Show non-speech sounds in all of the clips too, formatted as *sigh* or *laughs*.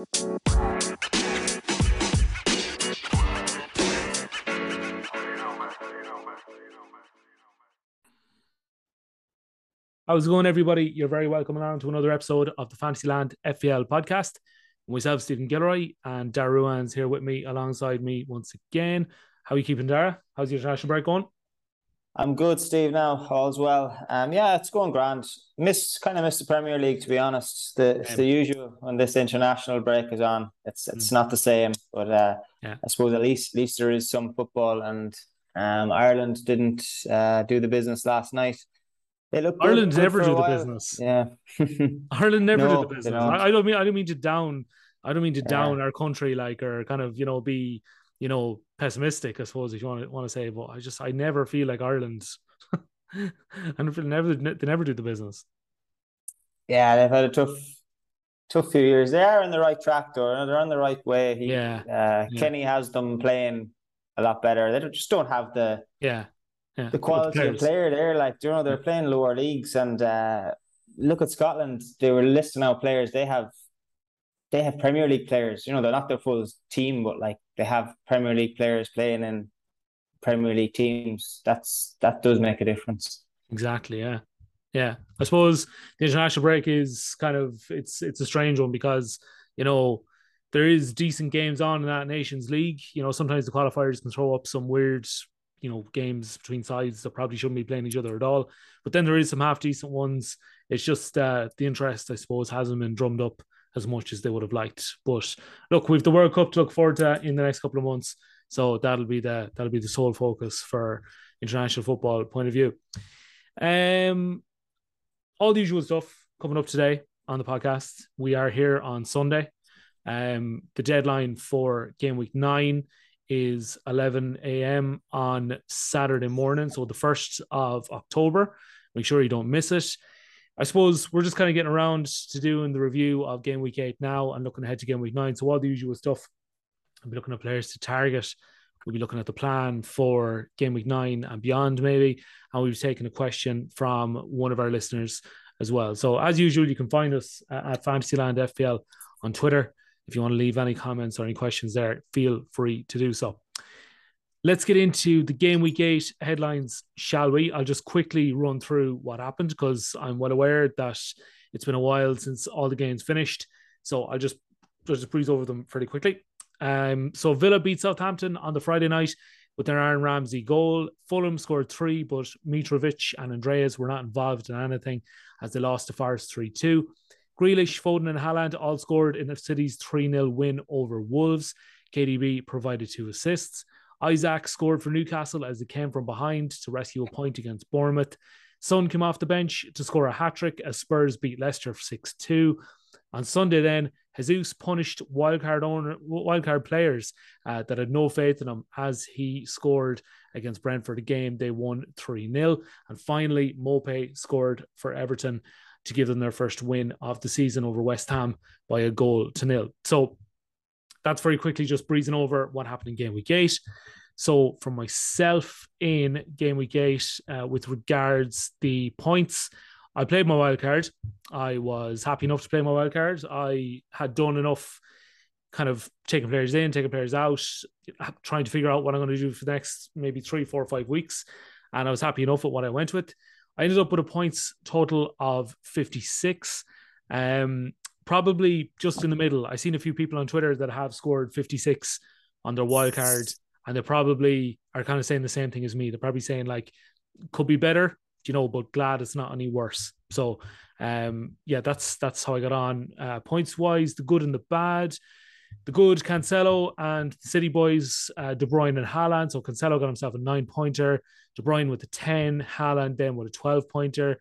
How's it going, everybody? You're very welcome along to another episode of the Fantasyland FPL podcast. Myself, Stephen Gilroy, and Dara Ruan's here with me alongside me once again. How are you keeping, Dara? How's your international break going? I'm good, Steve. Now all's well. Um, yeah, it's going grand. Missed kind of missed the Premier League to be honest. The it's the usual when this international break is on. It's it's mm. not the same, but uh, yeah. I suppose at least at least there is some football. And um, Ireland didn't uh, do the business last night. They look Ireland good, never do the business. Yeah, *laughs* Ireland never no, do the business. Don't. I don't mean I don't mean to down. I don't mean to down yeah. our country like or kind of you know be you know pessimistic. I suppose if you want to want to say, but I just I never feel like Ireland. *laughs* and never they never do the business. Yeah, they've had a tough tough few years. They are in the right track, though. They're on the right way. He, yeah. Uh, yeah. Kenny has them playing a lot better. They just don't have the yeah yeah. the quality of player there. Like, you know, they're playing lower leagues, and uh, look at Scotland. They were listing out players. They have, they have Premier League players. You know, they're not their full team, but like they have Premier League players playing in Premier League teams. That's that does make a difference. Exactly. Yeah. Yeah. I suppose the international break is kind of it's it's a strange one because you know there is decent games on in that Nations League. You know, sometimes the qualifiers can throw up some weird you know games between sides that probably shouldn't be playing each other at all. But then there is some half decent ones. It's just uh, the interest, I suppose, hasn't been drummed up as much as they would have liked. But look, we've the World Cup to look forward to in the next couple of months, so that'll be the that'll be the sole focus for international football point of view. Um, all the usual stuff coming up today on the podcast. We are here on Sunday. Um, the deadline for game week nine is 11 a.m. on Saturday morning, so the 1st of October. Make sure you don't miss it. I suppose we're just kind of getting around to doing the review of game week eight now and looking ahead to game week nine. So, all the usual stuff. I'll be looking at players to target. We'll be looking at the plan for game week nine and beyond, maybe. And we've taken a question from one of our listeners as well. So, as usual, you can find us at Fantasyland FPL on Twitter. If you want to leave any comments or any questions there, feel free to do so. Let's get into the game week eight headlines, shall we? I'll just quickly run through what happened because I'm well aware that it's been a while since all the games finished. So I'll just just breeze over them pretty quickly. Um, so Villa beat Southampton on the Friday night with their Aaron Ramsey goal. Fulham scored three, but Mitrovic and Andreas were not involved in anything as they lost to Forest 3 2. Grealish, Foden, and Haaland all scored in the City's 3 0 win over Wolves. KDB provided two assists. Isak scored for Newcastle as they came from behind to rescue a point against Bournemouth. Son came off the bench to score a hat trick as Spurs beat Leicester 6 2. On Sunday, then, Jesus punished wildcard owner, wildcard players uh, that had no faith in him as he scored against Brentford. A game they won 3 0. And finally, Maupay scored for Everton to give them their first win of the season over West Ham by a goal to nil. So that's very quickly just breezing over what happened in game week eight. So for myself in game week eight, uh, with regards the points, I played my wild card. I was happy enough to play my wild card. I had done enough kind of taking players in, taking players out, trying to figure out what I'm going to do for the next maybe three, four, five weeks. And I was happy enough with what I went with. I ended up with a points total of 56. Um, probably just in the middle. I've seen a few people on Twitter that have scored 56 on their wild card, and they probably are kind of saying the same thing as me. They're probably saying like could be better, you know, but glad it's not any worse. So um yeah, that's that's how I got on. Uh points wise, the good and the bad the good Cancelo and the City boys, uh, De Bruyne and Haaland. So Cancelo got himself a nine pointer, De Bruyne with a 10, Haaland then with a 12 pointer.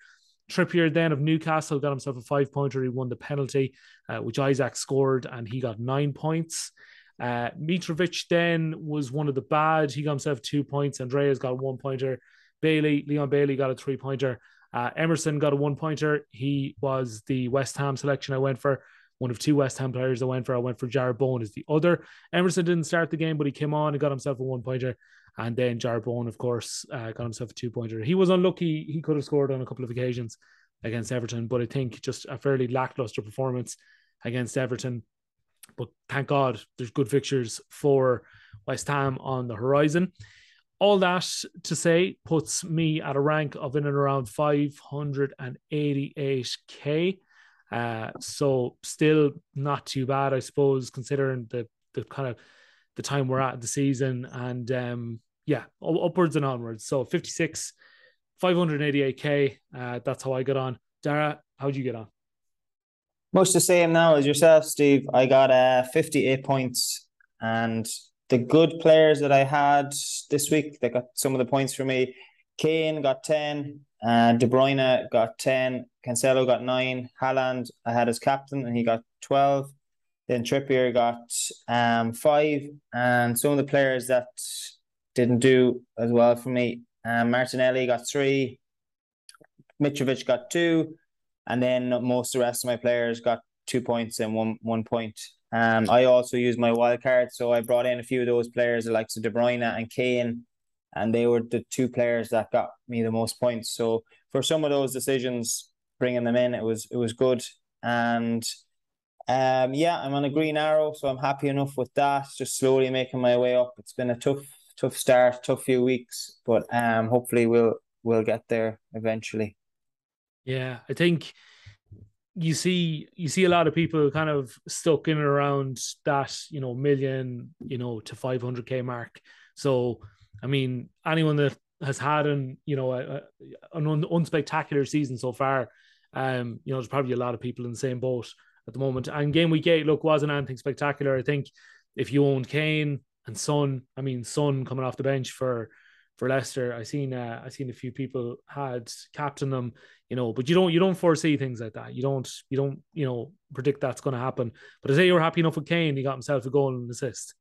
Trippier then of Newcastle got himself a five pointer. He won the penalty, uh, which Isak scored, and he got nine points. Uh, Mitrovic then was one of the bad. He got himself two points. Andreas got one pointer. Bailey, Leon Bailey got a three pointer. Uh, Emerson got a one pointer. He was the West Ham selection I went for one of two West Ham players I went for. I went for Jarrod Bowen as the other. Emerson didn't start the game, but he came on and got himself a one pointer. And then Jarrod Bowen, of course, uh, got himself a two pointer. He was unlucky. He could have scored on a couple of occasions against Everton, but I think just a fairly lackluster performance against Everton. but thank God there's good fixtures for West Ham on the horizon. All that to say puts me at a rank of in and around 588k. Uh, so still not too bad, I suppose, considering the the kind of the time we're at the season. And um, yeah, upwards and onwards. So 56, 588k. Uh, that's how I got on. Dara, how'd you get on? Much the same now as yourself, Steve. I got uh, 58 points, and the good players that I had this week that got some of the points for me. Kane got 10, uh, De Bruyne got 10, Cancelo got 9, Haaland I had as captain and he got 12. Then Trippier got um, 5, and some of the players that didn't do as well for me. Um, Martinelli got 3, Mitrovic got 2, and then most of the rest of my players got two points and one one point. Um, I also used my wild card, so I brought in a few of those players, like De Bruyne and Kane, and they were the two players that got me the most points. So for some of those decisions, bringing them in, it was it was good. And um, yeah, I'm on a green arrow, so I'm happy enough with that. Just slowly making my way up. It's been a tough tough start, tough few weeks, but um, hopefully we'll we'll get there eventually. Yeah, I think you see you see a lot of people kind of stuck in and around that you know million you know to 500k mark. So i mean anyone that has had an you know a, an un, unspectacular season so far um you know there's probably a lot of people in the same boat at the moment. And game week eight look wasn't anything spectacular. I think if you owned kane and son i mean son coming off the bench for for Leicester. I seen uh, I seen a few people had captain them, you know, but you don't you don't foresee things like that. You don't you don't you know predict that's going to happen. But I say you were happy enough with Kane. He got himself a goal and assist.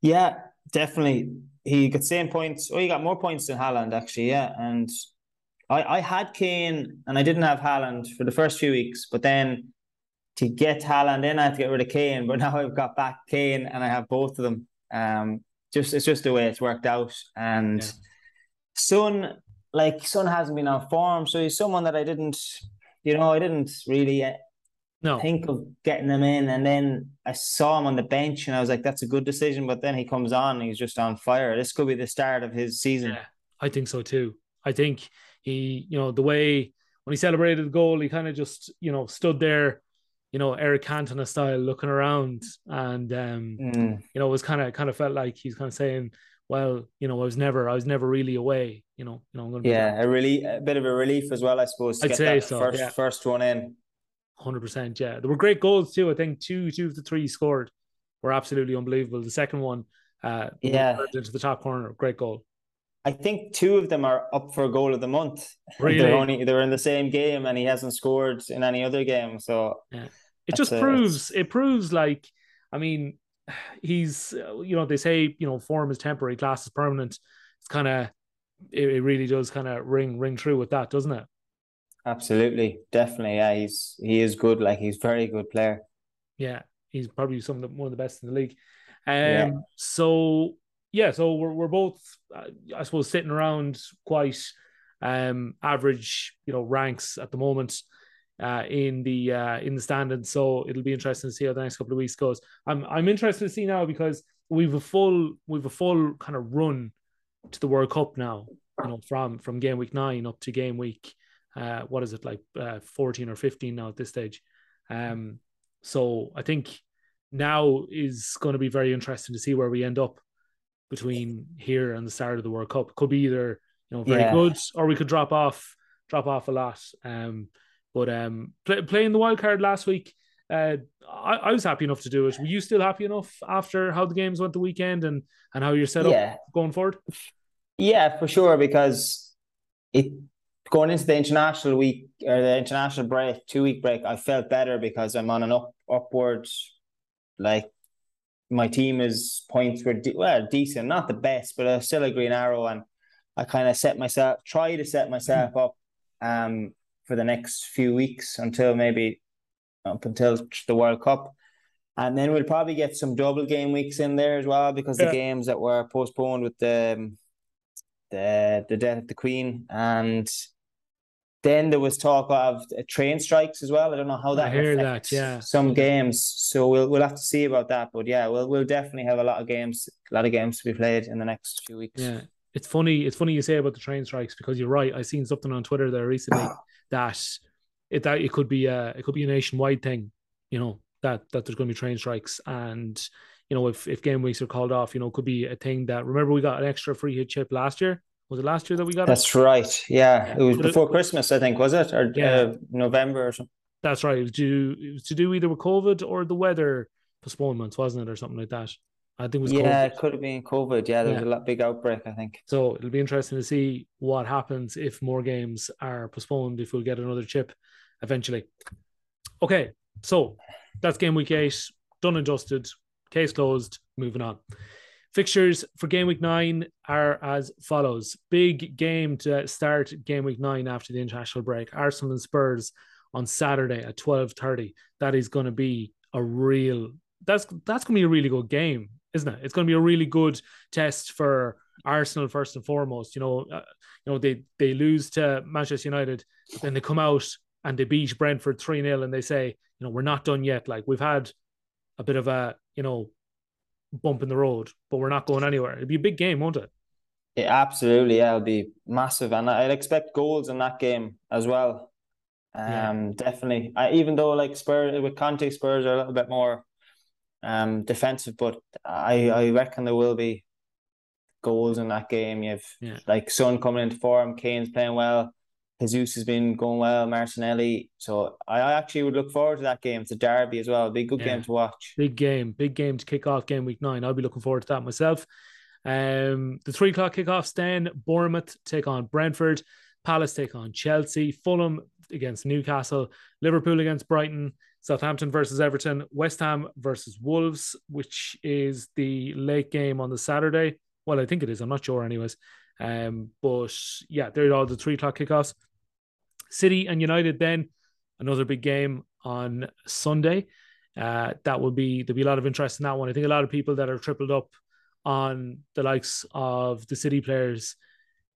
Yeah, definitely. He got same points. Oh, he got more points than Haaland actually. Yeah, and I I had Kane and I didn't have Haaland for the first few weeks, but then to get Haaland in, I had to get rid of Kane. But *laughs* now I've got back Kane and I have both of them. Um, just it's just the way it's worked out. And yeah. Son, like Son hasn't been on form, so he's someone that I didn't, you know, I didn't really uh, no. think of getting him in. And then I saw him on the bench, and I was like, that's a good decision. But then he comes on, and he's just on fire. This could be the start of his season. Yeah, I think so too. I think he, you know, the way when he celebrated the goal, he kind of just, you know, stood there you know Eric Cantona style, looking around, and um, mm. you know, it was kind of kind of felt like he's kind of saying, "Well, you know, I was never, I was never really away." You know, you know, I'm gonna yeah, a really a bit of a relief as well, I suppose. I'd say so. First, yeah. first one in. Hundred percent, yeah. There were great goals too. I think two, two of the three scored were absolutely unbelievable. The second one, uh, yeah, into the top corner, great goal. I think two of them are up for goal of the month. *laughs* Really? They're only they're in the same game and he hasn't scored in any other game. So yeah. it just a, proves it proves like I mean he's you know they say you know form is temporary, class is permanent. It's kind of it, it really does kind of ring ring true with that, doesn't it? Absolutely, definitely. Yeah, he's he is good. Like he's very good player. Yeah, he's probably some of the, one of the best in the league. Um, yeah. so yeah, so we're we're both, uh, I suppose, sitting around quite um, average, you know, ranks at the moment uh, in the uh, in the standings. So it'll be interesting to see how the next couple of weeks goes. I'm I'm interested to see now because we've a full we've a full kind of run to the World Cup now. You know, from from game week nine up to game week, uh, what is it like, uh, fourteen or fifteen now at this stage? Um, so I think now is going to be very interesting to see where we end up between here and the start of the World Cup. Could be either you know very yeah. good, or we could drop off drop off a lot. Um, but um, play, playing the wild card last week, uh, I, I, was happy enough to do it. Were you still happy enough after how the games went the weekend and and how you're set up yeah. going forward? Yeah, for sure. Because it going into the international week or the international break, two week break, I felt better because I'm on an up upward like my team is points were de- well decent, not the best, but uh, still a green arrow, and I kind of set myself try to set myself up um for the next few weeks until maybe up until the World Cup. And then we'll probably get some double game weeks in there as well because yeah. the games that were postponed with the the the death of the Queen and then there was talk of uh, train strikes as well. I don't know how that. I hear that. Yeah, some games. So we'll we'll have to see about that. But yeah, we'll we'll definitely have a lot of games, a lot of games to be played in the next few weeks. Yeah, it's funny. It's funny you say about the train strikes because you're right. I seen something on Twitter there recently ah. that it that it could be a it could be a nationwide thing. You know that that there's going to be train strikes and you know if if game weeks are called off, you know, could be a thing that. Remember, we got an extra free hit chip last year was it last year that we got That's it? right. Yeah. It was before Christmas, I think, was it? Or yeah. Uh, November or something. That's right. It was, due, it was to do either with COVID or the weather postponements, wasn't it? Or something like that. I think it was Yeah, COVID. it could have been COVID. Yeah, there yeah. was a big outbreak, I think. So it'll be interesting to see what happens if more games are postponed, if we'll get another chip eventually. Okay, so that's game week eight, done and dusted, case closed, moving on. Fixtures for game week nine are as follows. Big game to start game week nine after the international break. Arsenal and Spurs on Saturday at 12:30. That is going to be a real that's that's going to be a really good game, isn't it? It's going to be a really good test for Arsenal first and foremost. You know, uh, you know they they lose to Manchester United, then they come out and they beat Brentford 3-0 and they say, you know, we're not done yet. Like we've had a bit of a, you know, bump in the road, but we're not going anywhere. It'd be a big game, won't it? Yeah, absolutely. Yeah, it'll be massive, and I'd expect goals in that game as well. Um, yeah. definitely. I, even though like Spurs with Conte, Spurs are a little bit more um defensive, but I I reckon there will be goals in that game. You've yeah. like Son coming into form, Kane's playing well. Jesus has been going well, Martinelli. So I actually would look forward to that game. It's a derby as well. Big good yeah. game to watch. Big game, big game to kick off game week nine. I'll be looking forward to that myself. Um, the three o'clock kickoffs then Bournemouth take on Brentford, Palace take on Chelsea, Fulham against Newcastle, Liverpool against Brighton, Southampton versus Everton, West Ham versus Wolves, which is the late game on the Saturday. Well, I think it is. I'm not sure, anyways. Um, but yeah, they're all the three o'clock kickoffs. City and United then another big game on Sunday. Uh, that will be there'll be a lot of interest in that one. I think a lot of people that are tripled up on the likes of the City players,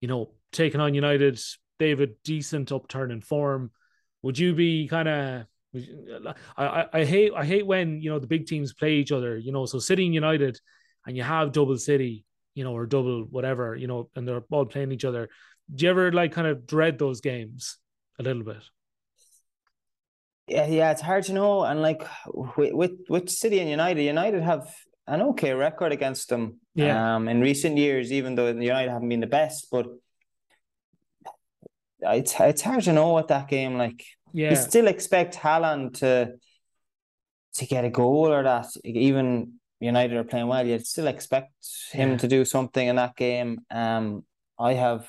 you know, taking on United, they have a decent upturn in form. Would you be kind of I, I, hate I hate when you know the big teams play each other, you know. So City and United, and you have double City, you know, or double whatever, you know, and they're all playing each other. Do you ever like kind of dread those games? A little bit. Yeah, yeah, it's hard to know. And like with with, with City and United, United have an okay record against them. Yeah. Um, in recent years, even though United haven't been the best, but it's it's hard to know what that game like. Yeah. You still expect Haaland to to get a goal or that. Even United are playing well, you'd still expect him yeah. to do something in that game. Um, I have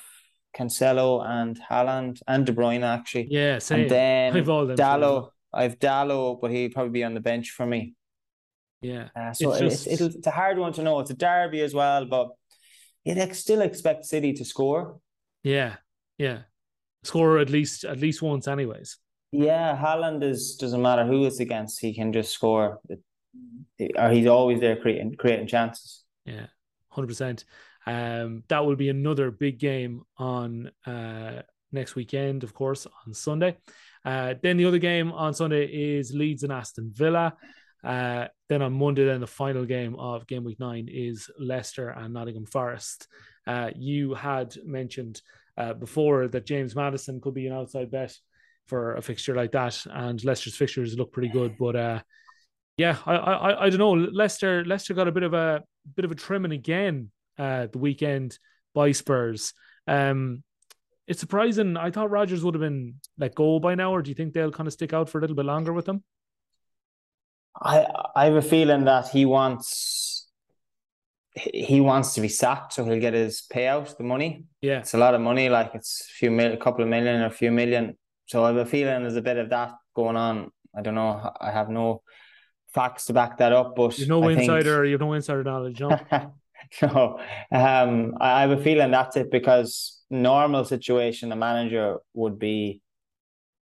Cancelo and Haaland and De Bruyne actually. Yeah, same. And then I've all Dalot. I've Dalot, but he'd probably be on the bench for me. Yeah. Uh, so it's, just... it's, it's, a hard one to know. It's a derby as well, but you'd still expect City to score. Yeah, yeah, score at least at least once, anyways. Yeah, Haaland is doesn't matter who it's against, he can just score. Or he's always there creating creating chances. Yeah, hundred percent. Um, that will be another big game on uh, next weekend, of course, on Sunday. Uh, then the other game on Sunday is Leeds and Aston Villa. Uh, then on Monday, then the final game of game week nine is Leicester and Nottingham Forest. Uh, you had mentioned uh, before that James Maddison could be an outside bet for a fixture like that, and Leicester's fixtures look pretty good. But uh, yeah, I, I I don't know. Leicester Leicester got a bit of a bit of a trimming again uh, the weekend by Spurs. Um, it's surprising. I thought Rodgers would have been let go by now, or do you think they'll kind of stick out for a little bit longer with him? I I have a feeling that he wants he wants to be sacked, so he'll get his payout, the money. Yeah, it's a lot of money. Like it's a few mil, a couple of million or a few million. So I have a feeling there's a bit of that going on. I don't know. I have no facts to back that up, but you no I insider. Think... You have no insider knowledge, no. *laughs* *laughs* No, um, I have a feeling that's it because normal situation, the manager would be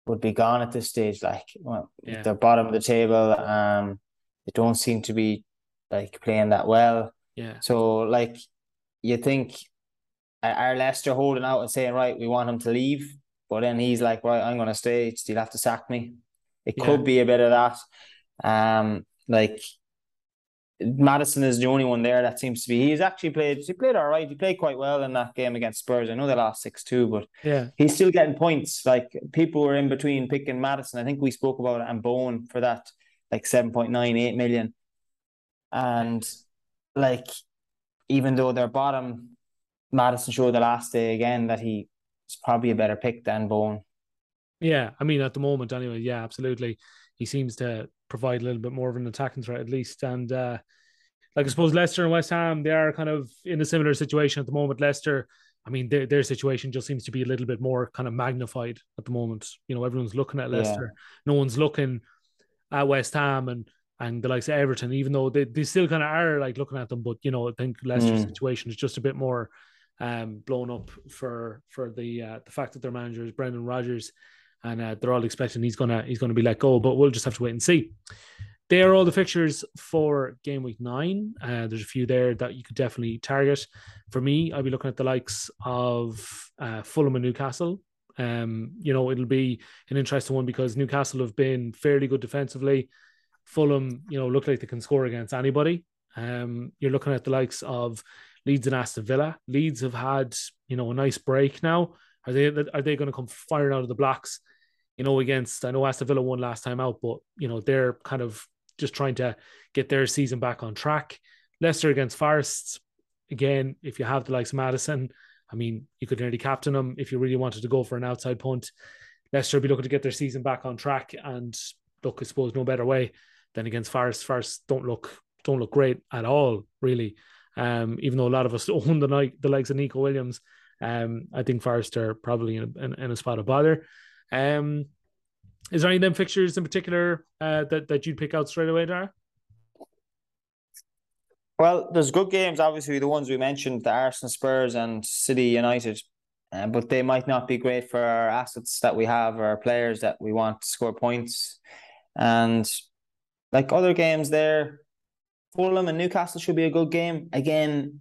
would be gone at this stage. Like well, yeah. they're bottom of the table. Um, they don't seem to be like playing that well. Yeah. So like, you think are Leicester holding out and saying right, we want him to leave? but then he's like, right, I'm going to stay. You'll have to sack me. It yeah. could be a bit of that. Um, like Maddison is the only one there that seems to be. He's actually played. He played all right. He played quite well in that game against Spurs. I know they lost six two, but yeah, he's still getting points. Like people were in between picking Maddison. I think we spoke about it and Bowen for that like seven point nine eight million, and like even though they're bottom, Maddison showed the last day again that he is probably a better pick than Bowen. Yeah, I mean at the moment anyway. Yeah, absolutely. He seems to provide a little bit more of an attacking threat at least. And uh, like I suppose Leicester and West Ham, they are kind of in a similar situation at the moment. Leicester, I mean, their, their situation just seems to be a little bit more kind of magnified at the moment. You know, everyone's looking at Leicester. Yeah. No one's looking at West Ham and and the likes of Everton, even though they, they still kind of are like looking at them. But you know, I think Leicester's mm. situation is just a bit more um, blown up for for the uh, the fact that their manager is Brendan Rodgers and uh, they're all expecting he's gonna he's gonna be let go. But we'll just have to wait and see. They are all the fixtures for game week nine. Uh, there's a few there that you could definitely target. For me, I'll be looking at the likes of uh, Fulham and Newcastle. Um, you know, it'll be an interesting one because Newcastle have been fairly good defensively. Fulham, you know, look like they can score against anybody. Um, you're looking at the likes of Leeds and Aston Villa. Leeds have had, you know, a nice break now. Are they are they going to come firing out of the blocks? You know, against I know Aston Villa won last time out, but you know they're kind of just trying to get their season back on track. Leicester against Forest, again, if you have the likes of Maddison, I mean, you could nearly captain them if you really wanted to go for an outside punt. Leicester be looking to get their season back on track, and look, I suppose no better way than against Forest. Forest don't look don't look great at all, really. Um, even though a lot of us *laughs* own the the likes of Neco Williams, um, I think Forest are probably in a, in, in a spot of bother. Um, is there any of them fixtures in particular uh, that that you'd pick out straight away, Dara? Well, there's good games. Obviously, the ones we mentioned, the Arsenal, Spurs, and City United, uh, but they might not be great for our assets that we have, or our players that we want to score points. And like other games, there, Fulham and Newcastle should be a good game. Again,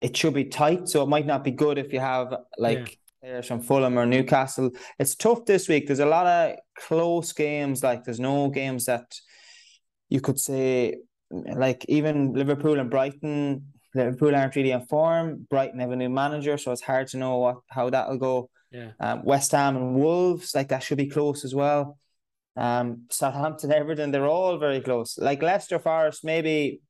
it should be tight, so it might not be good if you have like yeah. players from Fulham or Newcastle. It's tough this week. There's a lot of close games. Like there's no games that you could say like even Liverpool and Brighton. Liverpool aren't really in form. Brighton have a new manager, so it's hard to know what how that'll go. Yeah. Um, West Ham and Wolves, like that should be close as well. Um, Southampton, Everton, they're all very close. Like Leicester Forest, maybe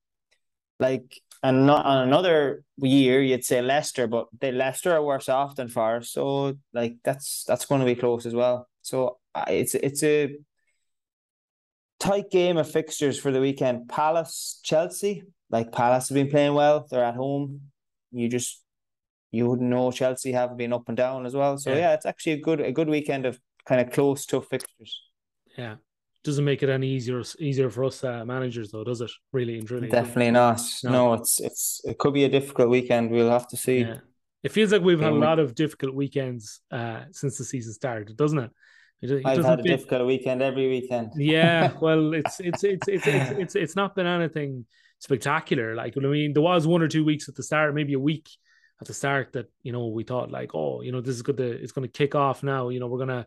like and not on another year you'd say Leicester, but the Leicester are worse off than Forest. So like that's that's going to be close as well. So it's it's a tight game of fixtures for the weekend. Palace, Chelsea. Like Palace have been playing well. They're at home. You just you wouldn't know Chelsea have been up and down as well. So yeah, yeah it's actually a good a good weekend of kind of close tough fixtures. Yeah, doesn't make it any easier easier for us uh, managers though, does it? Really and truly. Definitely not. No. no. it's it's it could be a difficult weekend. We'll have to see. Yeah. It feels like we've had a lot of difficult weekends uh, since the season started, doesn't it? it, it I've had a feel... difficult weekend every weekend. Yeah, *laughs* well, it's it's it's it's it's *laughs* it's, it's not been anything spectacular. Like I mean, there was one or two weeks at the start, maybe a week at the start that you know we thought like, oh, you know, this is good. To, it's going to kick off now. You know, we're gonna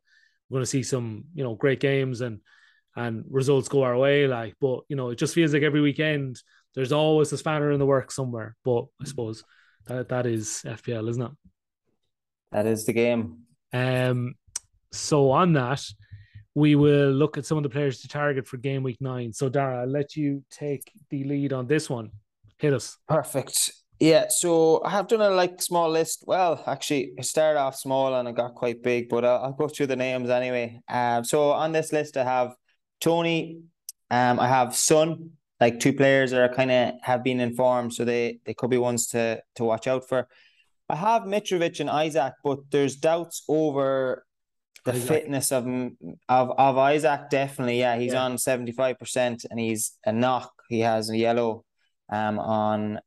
we're gonna see some you know great games and and results go our way. Like, but you know, it just feels like every weekend there's always a spanner in the work somewhere. But I suppose that that is FPL, isn't it? That is the game. Um. So on that, we will look at some of the players to target for game week nine. So Dara, I'll let you take the lead on this one. Hit us. Perfect. Yeah, so I have done a like small list. Well, actually, it started off small and it got quite big, but I'll, I'll go through the names anyway. Um, so on this list, I have Toney, um, I have Son, like two players that are kind of have been informed, so they they could be ones to to watch out for. I have Mitrovic and Isak, but there's doubts over the Isak. fitness of of of Isak. Definitely, yeah, he's yeah. on seventy five percent, and he's a knock. He has a yellow, um, on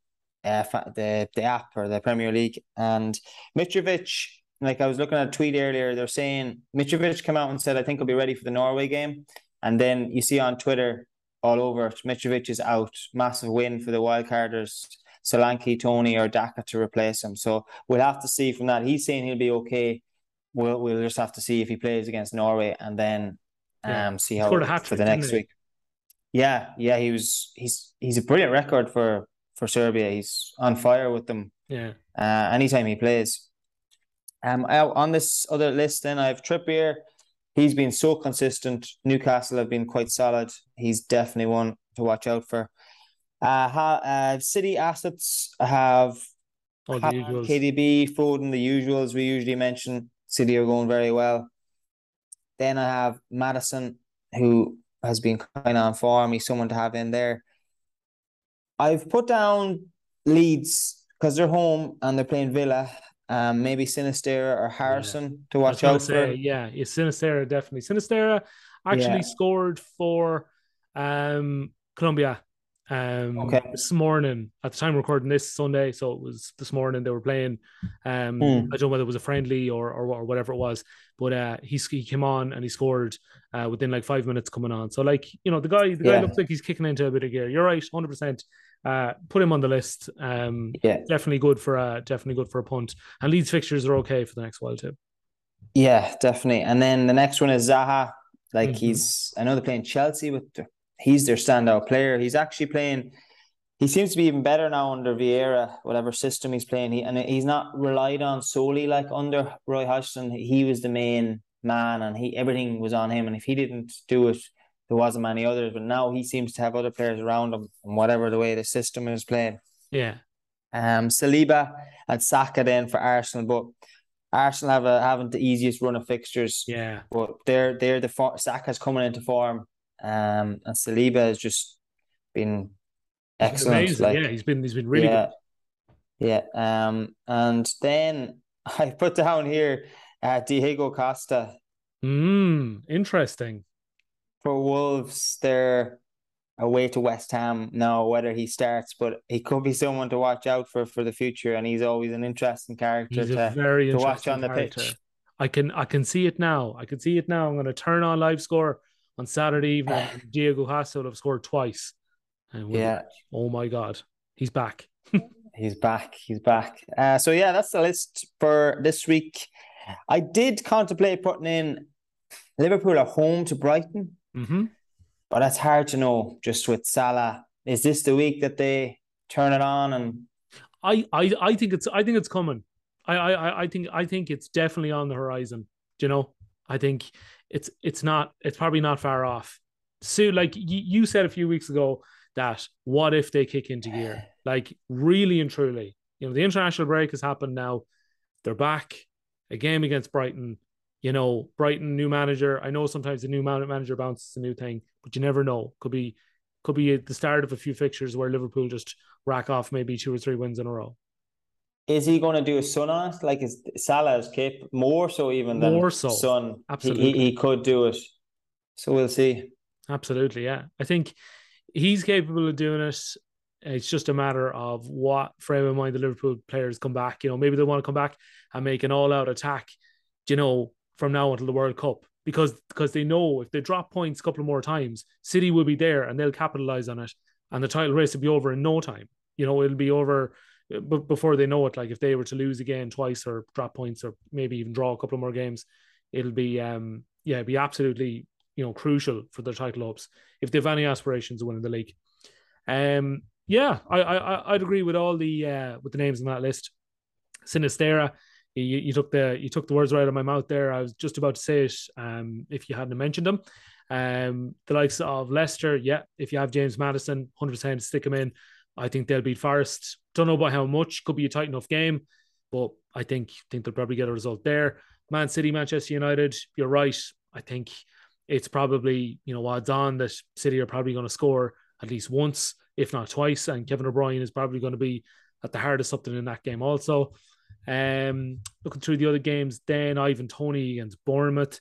uh, the the app or the Premier League, and Mitrovic. Like I was looking at a tweet earlier, they're saying Mitrovic came out and said, "I think I'll be ready for the Norway game." And then you see on Twitter all over Mitrovic is out. Massive win for the wildcarders. Solanke, Toney, or Daka to replace him. So we'll have to see from that. He's saying he'll be okay. we'll we'll just have to see if he plays against Norway and then um Yeah. see how hat-trick, for the next week. Yeah, yeah, he was he's he's a brilliant record for for Serbia. He's on fire with them Yeah. uh, anytime he plays. Um, I- on this other list, then I have Trippier. He's been so consistent. Newcastle have been quite solid. He's definitely one to watch out for. Uh, ha, uh City assets have All the Haaland, usuals. KDB, Foden, the usuals we usually mention. City are going very well. Then I have Maddison, who has been kind of on form. He's someone to have in there. I've put down Leeds because they're home and they're playing Villa. Um, maybe Sinisterra or Harrison to watch out for. yeah, yeah, Sinisterra definitely. Sinisterra actually Yeah. scored for um Colombia um Okay. this morning at the time recording this Sunday. So it was this morning they were playing. Um, Hmm. I don't know whether it was a friendly or or, or whatever it was, but uh, he he came on and he scored uh, within like five minutes coming on. So like you know the guy the guy Yeah. looks like he's kicking into a bit of gear. You're right, hundred percent. Uh, put him on the list. Um, Yeah, definitely good for a definitely good for a punt. And Leeds fixtures are okay for the next while too. yeah, definitely. And then the next one is Zaha. Like Mhm. he's, I know they're playing Chelsea, but he's their standout player. He's actually playing. He seems to be even better now under Vieira, whatever system he's playing. He and he's not relied on solely like under Roy Hodgson. He was the main man, and he everything was on him. And if he didn't do it, there wasn't many others. But now he seems to have other players around him, and whatever the way the system is playing. Yeah. Um, Saliba and Saka then for Arsenal, but Arsenal have a haven't the easiest run of fixtures. Yeah. But they're they're the for- Saka's coming into form, um, and Saliba has just been excellent. amazing. Like, yeah, he's been he's been really yeah, good. yeah. Um, and then *laughs* I put down here uh, Diego Costa Mm, interesting. For Wolves. They're away to West Ham now. Whether he starts, but he could be someone to watch out for for the future, and he's always an interesting character He's a to very to watch on the character. pitch. I can I can see it now. I can see it now. I'm going to turn on live score on Saturday evening. *sighs* Diego Costa will have scored twice. And we'll Yeah. like, oh my god, he's back. *laughs* He's back. He's back. Uh, so yeah, that's the list for this week. I did contemplate putting in Liverpool at home to Brighton, hmm but that's hard to know. Just with Salah, is this the week that they turn it on? And I, I I think it's I think it's coming. I, I I- I think I think it's definitely on the horizon. Do you know? I think it's it's not it's probably not far off. So like you, you said a few weeks ago that what if they kick into gear? *sighs* Like really and truly, you know, the international break has happened now. They're back. A game against Brighton. You know, Brighton new manager. I know sometimes the new manager bounces a new thing, but you never know. Could be could be the start of a few fixtures where Liverpool just rack off maybe two or three wins in a row. is he going to do a Son on it? Like is Salah is capable more so even than More so. Son? Absolutely. he, he could do it. So we'll see. Absolutely, yeah. I think he's capable of doing it. It's just a matter of what frame of mind the Liverpool players come back. You know, maybe they want to come back and make an all-out attack. You know, from now until the World Cup, because because they know if they drop points a couple more times, City will be there and they'll capitalize on it, and the title race will be over in no time. You know, it'll be over uh, b- before they know it. Like if they were to lose again twice or drop points or maybe even draw a couple more games, it'll be um yeah, be absolutely you know crucial for their title hopes if they have any aspirations of winning the league. Um, yeah, I I I'd agree with all the uh with the names on that list. Sinisterra, you, you took the you took the words right out of my mouth there. I was just about to say it. Um, if you hadn't mentioned them, um, the likes of Leicester, yeah. If you have James Maddison, hundred percent stick him in. I think they'll beat Forest. Don't know by how much. Could be a tight enough game, but I think think they'll probably get a result there. Man City, Manchester United. You're right. I think it's probably you know odds on that City are probably going to score at least once, if not twice, and Kevin De Bruyne is probably going to be at the heart of something in that game also. Um, looking through the other games, then Ivan Toney against Bournemouth.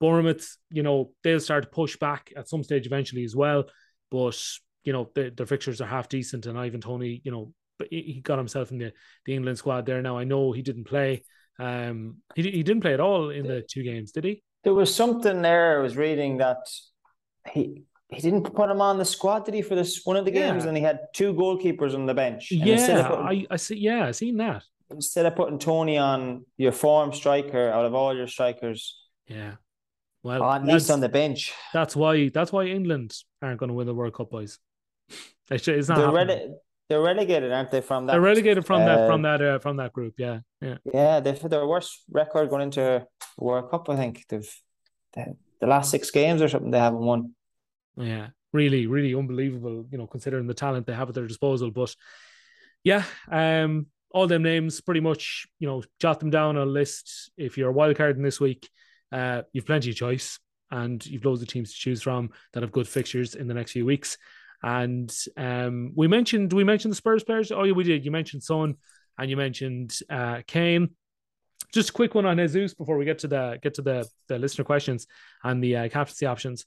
Bournemouth, you know, they'll start to push back at some stage eventually as well, but you know the, their fixtures are half decent, and Ivan Toney, you know, but he he got himself in the, the England squad there. Now I know he didn't play. Um, he he didn't play at all in the two games, did he? There was something there I was reading that he he didn't put him on the squad, did he, for this one of the games? Yeah. And he had two goalkeepers on the bench. Yeah, I, I see. Yeah, I seen that. Instead of putting Toney on your form striker out of all your strikers. Yeah. Well, at least on the bench. That's why. That's why England aren't going to win the World Cup, boys. It's, it's not. They're, rele- they're relegated, aren't they? From that. They're relegated from uh, that. From that. Uh, from that group. Yeah. Yeah. Yeah. They've had their worst record going into World Cup. I think they've the last six games or something they haven't won. Yeah. Really, really unbelievable. You know, considering the talent they have at their disposal, but yeah, um, all them names pretty much, you know, jot them down on a list. If you're a wild card in this week, uh, you've plenty of choice and you've loads of teams to choose from that have good fixtures in the next few weeks. And um, we mentioned we mentioned the Spurs players. Oh yeah, we did. You mentioned Son and you mentioned uh, Kane. Just a quick one on Jesus before we get to the get to the the listener questions and the uh, captaincy options.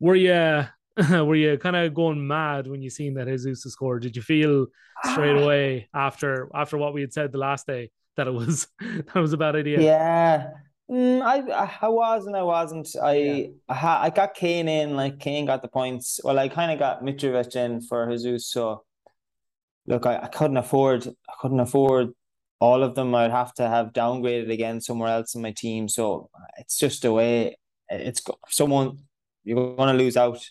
Were you *laughs* were you kind of going mad when you seen that Jesus scored? Did you feel straight away after after what we had said the last day *laughs* that it was that was a bad idea? Yeah. Mm, I I was and I wasn't. I yeah. I, I got Kane in, like Kane got the points. Well, I kind of got Mitrovic in for Jesus. So, look, I, I couldn't afford I couldn't afford all of them. I'd have to have downgraded again somewhere else in my team. So it's just a way. It's someone you're going to lose out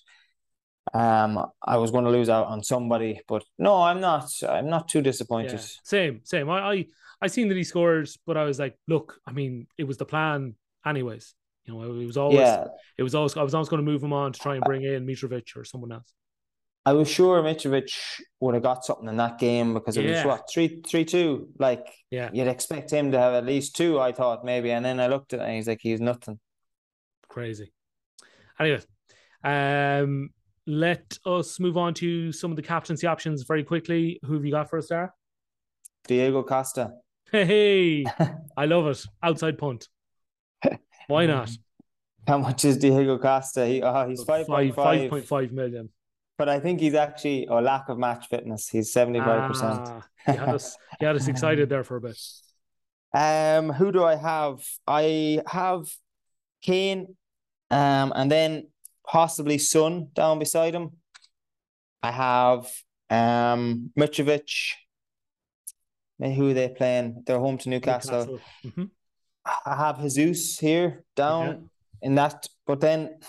um, I was going to lose out on somebody, but no, I'm not. I'm not too disappointed. Yeah. Same, same. I, I, I seen that he scores, but I was like, look, I mean, it was the plan, anyways. You know, it was always, yeah. it was always, I was always going to move him on to try and bring in Mitrovic or someone else. I was sure Mitrovic would have got something in that game because it yeah. was what three, three, two. Like, yeah, you'd expect him to have at least two. I thought maybe, and then I looked at it and he's like, he's nothing. Crazy. Anyway, um, let us move on to some of the captaincy options very quickly. Who have you got for a star? Diego Costa. Hey, *laughs* I love it. Outside punt. *laughs* Why not? How much is Diego Costa? He, oh, he's 5.5. 5.5 million. But I think he's actually, a oh, lack of match fitness. He's 75%. Ah, he, had us, he had us *laughs* excited there for a bit. Um, Who do I have? I have Kane. Um, and then possibly Son down beside him. I have um Mitrovic. Who are they playing? They're home to Newcastle. Newcastle. Mm-hmm. I have Jesus here down yeah. in that, but then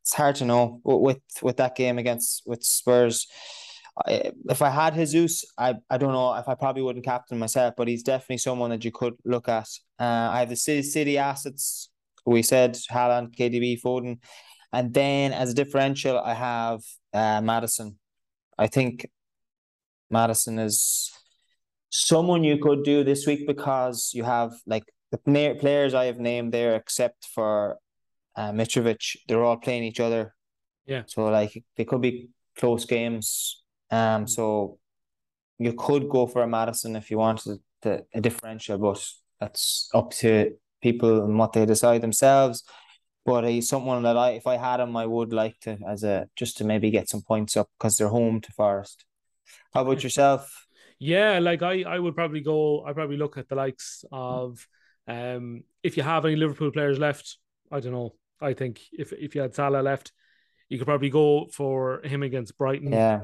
it's hard to know with with that game against with Spurs. I, if I had Jesus, I, I don't know if I probably wouldn't captain myself, but he's definitely someone that you could look at. Uh, I have the City City assets. We said Haaland, KDB, Foden. And then as a differential, I have uh, Maddison. I think Maddison is someone you could do this week because you have like the players I have named there, except for uh, Mitrovic, they're all playing each other. Yeah. So like they could be close games. Um. So you could go for a Maddison if you wanted the, a differential, but that's up to people and what they decide themselves but he's someone that I, if I had him, I would like to as a just to maybe get some points up because they're home to Forest. How about *laughs* yourself? Yeah, like I, I would probably go. I probably look at the likes of, um, if you have any Liverpool players left, I don't know. I think if if you had Salah left, you could probably go for him against Brighton. Yeah,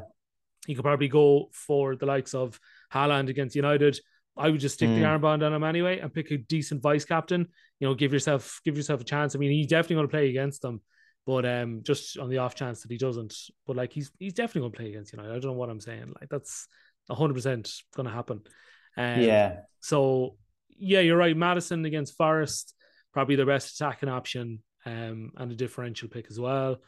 you could probably go for the likes of Haaland against United. I would just stick mm. the armband on him anyway and pick a decent vice captain. You know, give yourself give yourself a chance. I mean, he's definitely going to play against them, but um, just on the off chance that he doesn't. But like, he's he's definitely going to play against United. I don't know what I'm saying. Like, that's hundred percent going to happen. Um, yeah. So yeah, you're right. Maddison against Forest, probably the best attacking option, um, and a differential pick as well.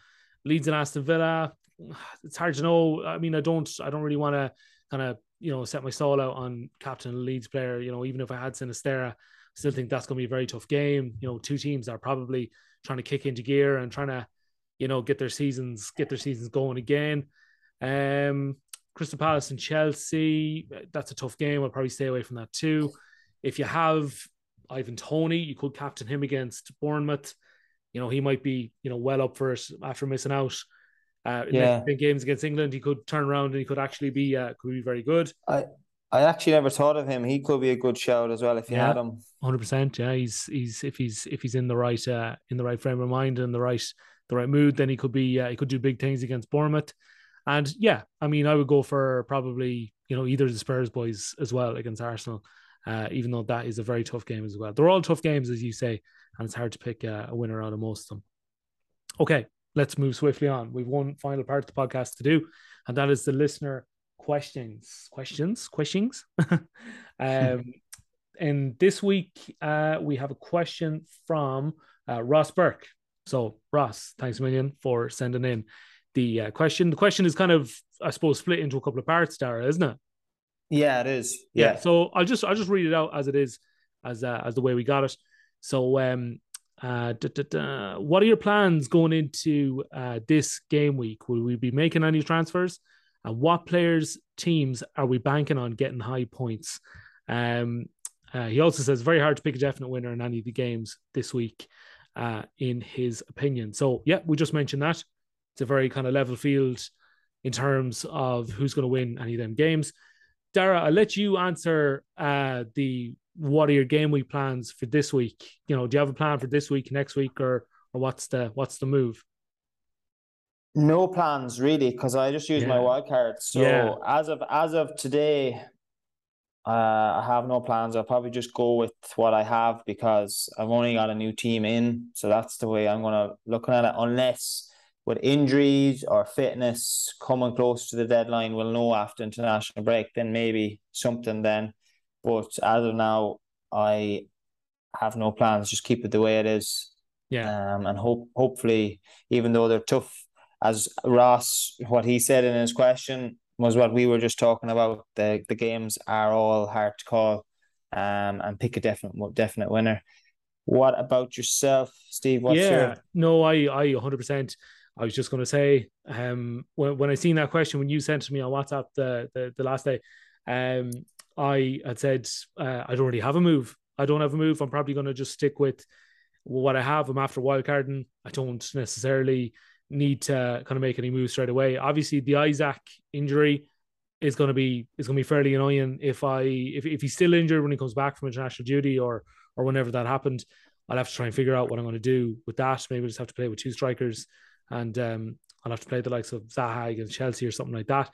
Leeds and Aston Villa. *sighs* It's hard to know. I mean, I don't. I don't really want to kind of you know, set my stall out on captain Leeds player. You know, even if I had Sinisterra, still think that's going to be a very tough game. You know, two teams are probably trying to kick into gear and trying to, you know, get their seasons get their seasons going again. Um, Crystal Palace and Chelsea, that's a tough game. I'll probably stay away from that too. If you have Ivan Toney, you could captain him against Bournemouth. You know, he might be, you know, well up for it after missing out uh, yeah. in games against England, he could turn around and he could actually be uh, could be very good. I I actually never thought of him. He could be a good shout as well if you yeah, had him. Hundred percent. Yeah, he's he's if he's if he's in the right uh, in the right frame of mind and the right the right mood, then he could be uh, he could do big things against Bournemouth. And yeah, I mean, I would go for probably you know either the Spurs boys as well against Arsenal. uh, even though that is a very tough game as well. They're all tough games, as you say, and it's hard to pick a, a winner out of most of them. Okay, let's move swiftly on. We've one final part of the podcast to do, and that is the listener questions. Questions? Questions? *laughs* um, *laughs* and this week, uh, we have a question from uh, Ross Burke. So, Ross, thanks a million for sending in the uh, question. The question is kind of, I suppose, split into a couple of parts, Dara, isn't it? Yeah, it is. Yeah. yeah. So I'll just I'll just read it out as it is, as uh, as the way we got it. So, um, uh, da, da, da. what are your plans going into uh, this game week? Will we be making any transfers? And what players, teams are we banking on getting high points? Um, uh, he also says very hard to pick a definite winner in any of the games this week, uh, in his opinion. So yeah, we just mentioned that it's a very kind of level field in terms of who's going to win any of them games. Dara, I'll let you answer uh, the what are your game week plans for this week? You know, do you have a plan for this week, next week, or or what's the what's the move? No plans really, because I just use yeah. my wild card. So yeah. as of as of today, uh, I have no plans. I'll probably just go with what I have because I've only got a new team in, so that's the way I'm gonna looking at it. Unless with injuries or fitness coming close to the deadline, we'll know after international break. Then maybe something then. But as of now, I have no plans. Just keep it the way it is. Yeah. Um, and hope hopefully, even though they're tough, as Ross, what he said in his question was what we were just talking about. The the games are all hard to call, um, and pick a definite definite winner. What about yourself, Steve? What's yeah, your... no, I I hundred percent. I was just going to say, um, when when I seen that question when you sent to me on WhatsApp the the, the last day, um, I had said uh, I don't really have a move. I don't have a move. I'm probably going to just stick with what I have. I'm after wildcarding. I don't necessarily need to kind of make any moves straight away. Obviously, the Isak injury is going to be is going to be fairly annoying if I if, if he's still injured when he comes back from international duty or or whenever that happened. I'll have to try and figure out what I'm going to do with that. Maybe I just have to play with two strikers, and um, I'll have to play the likes of Zaha against Chelsea or something like that.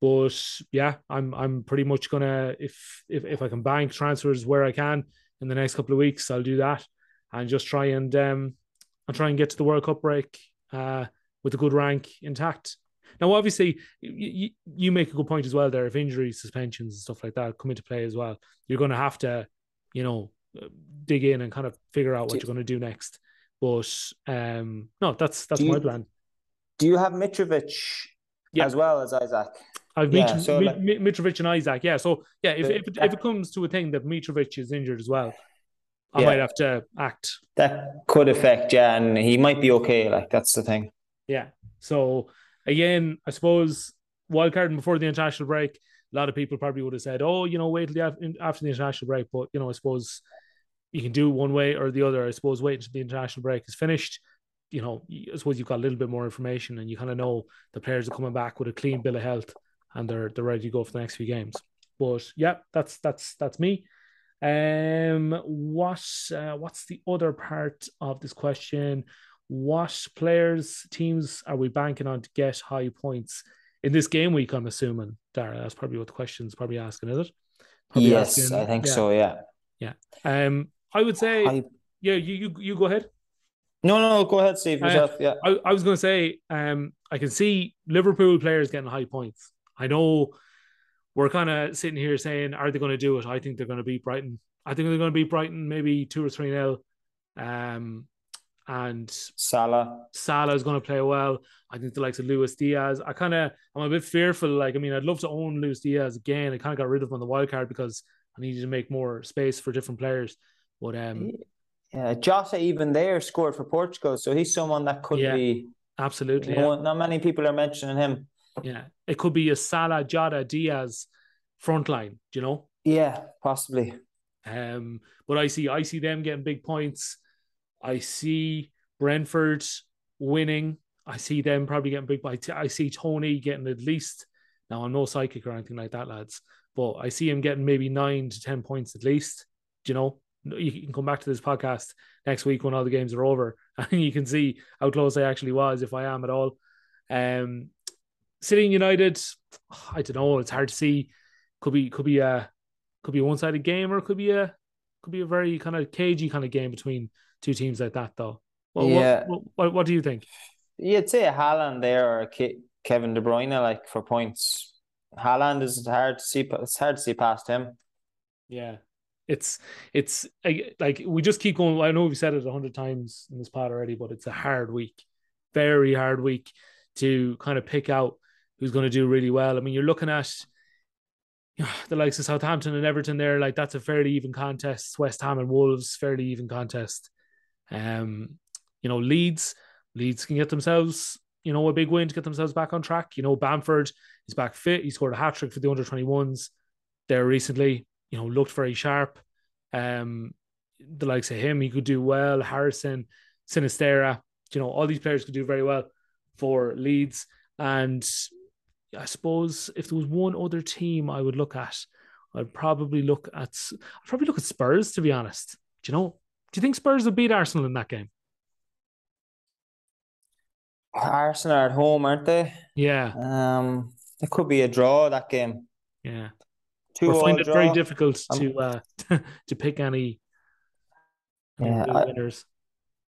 But yeah, I'm I'm pretty much gonna if if if I can bank transfers where I can in the next couple of weeks, I'll do that and just try and um I'll try and get to the World Cup break uh, with a good rank intact. Now, obviously, you, you make a good point as well there. If injuries, suspensions, and stuff like that come into play as well, you're going to have to, you know, dig in and kind of figure out what do, you're going to do next. But um, no, that's that's my you, plan. Do you have Mitrovic yeah. as well as Isak? I've yeah, Mitro- so like, Mitrovic and Isak. Yeah, so yeah, if, if, if it comes to a thing that Mitrovic is injured as well, I yeah. might have to act. That could affect, yeah, and he might be okay. Like that's the thing. Yeah. So again, I suppose wildcarding before the international break, a lot of people probably would have said, "Oh, you know, wait till the, after the international break." But you know, I suppose you can do one way or the other. I suppose wait until the international break is finished. You know, I suppose you've got a little bit more information, and you kind of know the players are coming back with a clean bill of health, and they're they're ready to go for the next few games. But yeah, that's that's that's me. Um, what uh, what's the other part of this question? What players, teams are we banking on to get high points in this game week? I'm assuming, Dara. That's probably what the question's probably asking, is it? Probably yes, asking, I think yeah. so. Yeah. Yeah. Um, I would say, I... yeah. You you you go ahead. No, no, go ahead, Steve. Uh, yourself. Uh, yeah. I, I was going to say, um, I can see Liverpool players getting high points. I know we're kind of sitting here saying, are they going to do it? I think they're going to beat Brighton. I think they're going to beat Brighton maybe two or three nil. Um, and Salah, Salah is going to play well. I think the likes of Luis Diaz. I kind of, I'm a bit fearful. Like, I mean, I'd love to own Luis Diaz again. I kind of got rid of him on the wild card because I needed to make more space for different players. But um, yeah, Jota even there scored for Portugal, so he's someone that could yeah, be absolutely. You know, yeah. Not many people are mentioning him. Yeah, it could be a Salah, Jota, Diaz front line. Do you know? Yeah, possibly. Um, but I see, I see them getting big points. I see Brentford winning. I see them probably getting big. I, I see Toney getting at least. Now I'm no psychic or anything like that, lads, but I see him getting maybe nine to ten points at least. Do you know? You can come back to this podcast next week when all the games are over, *laughs* and you can see how close I actually was, if I am at all. Um, City United, I don't know. It's hard to see. Could be could be a could be a one sided game or could be a could be a very kind of cagey kind of game between two teams like that though. Well, yeah. What, what, what, do you think? You'd say a Haaland there or Kevin De Bruyne like for points. Haaland is hard to see. It's hard to see past him. Yeah, it's it's like we just keep going. I know we've said it a hundred times in this pod already, but it's a hard week, very hard week to kind of pick out who's going to do really well. I mean, you're looking at you *sighs* know, the likes of Southampton and Everton there. Like that's a fairly even contest. West Ham and Wolves, fairly even contest. Um, you know, Leeds, Leeds can get themselves you know a big win to get themselves back on track. You know, Bamford is back fit. He scored a hat trick for the under 21s there recently you know, looked very sharp. Um, the likes of him, he could do well. Harrison, Sinisterra, you know, all these players could do very well for Leeds. And I suppose if there was one other team I would look at, I'd probably look at I'd probably look at Spurs to be honest. Do you know? Do you think Spurs would beat Arsenal in that game? Arsenal are at home, aren't they? Yeah. Um, it could be a draw that game. Yeah. Two we find it very difficult to uh, *laughs* to pick any yeah, winners.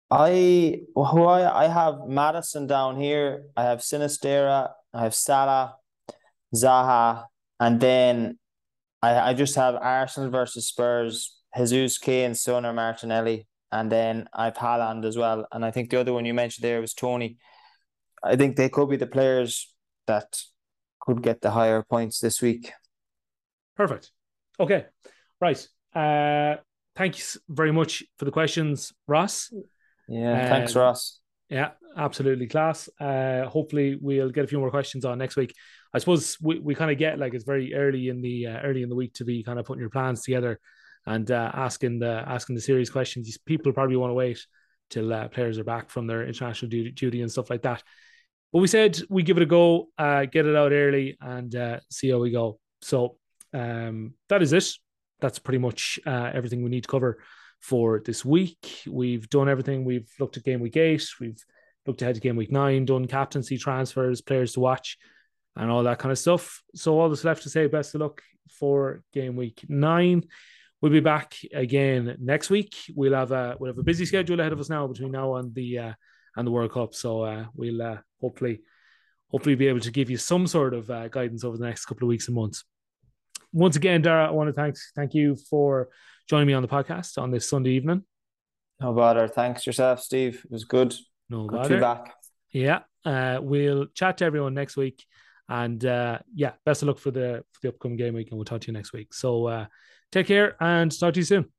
I who I, I have Maddison down here. I have Sinisterra. I have Salah, Zaha, and then I I just have Arsenal versus Spurs. Jesus, Kane, Son, or Martinelli, and then I've Haaland as well. And I think the other one you mentioned there was Toney. I think they could be the players that could get the higher points this week. Perfect. Okay. Right. Uh, thanks very much for the questions, Ross. Yeah. thanks, Ross. Yeah, absolutely class. Uh, hopefully we'll get a few more questions on next week. I suppose we, we kind of get like it's very early in the uh, early in the week to be kind of putting your plans together and uh, asking the asking the serious questions. People probably want to wait till uh, players are back from their international duty, duty and stuff like that. But we said we give it a go, uh, get it out early, and uh, see how we go. So um, that is it. That's pretty much uh, everything we need to cover for this week. We've done everything. We've looked at game week eight. We've looked ahead to game week nine, done captaincy transfers, players to watch, and all that kind of stuff. So all that's left to say, best of luck for game week nine. We'll be back again next week. We'll have a we'll have a busy schedule ahead of us now between now and the uh, and the World Cup. So uh, we'll uh, hopefully hopefully be able to give you some sort of uh, guidance over the next couple of weeks and months once again, Dara, I want to thank thank you for joining me on the podcast on this Sunday evening. No bother. Thanks yourself, Steve. It was good. No good bother. to be back. Yeah. Uh, we'll chat to everyone next week. And uh, yeah, best of luck for the for the upcoming game week, and we'll talk to you next week. So uh, take care and talk to you soon.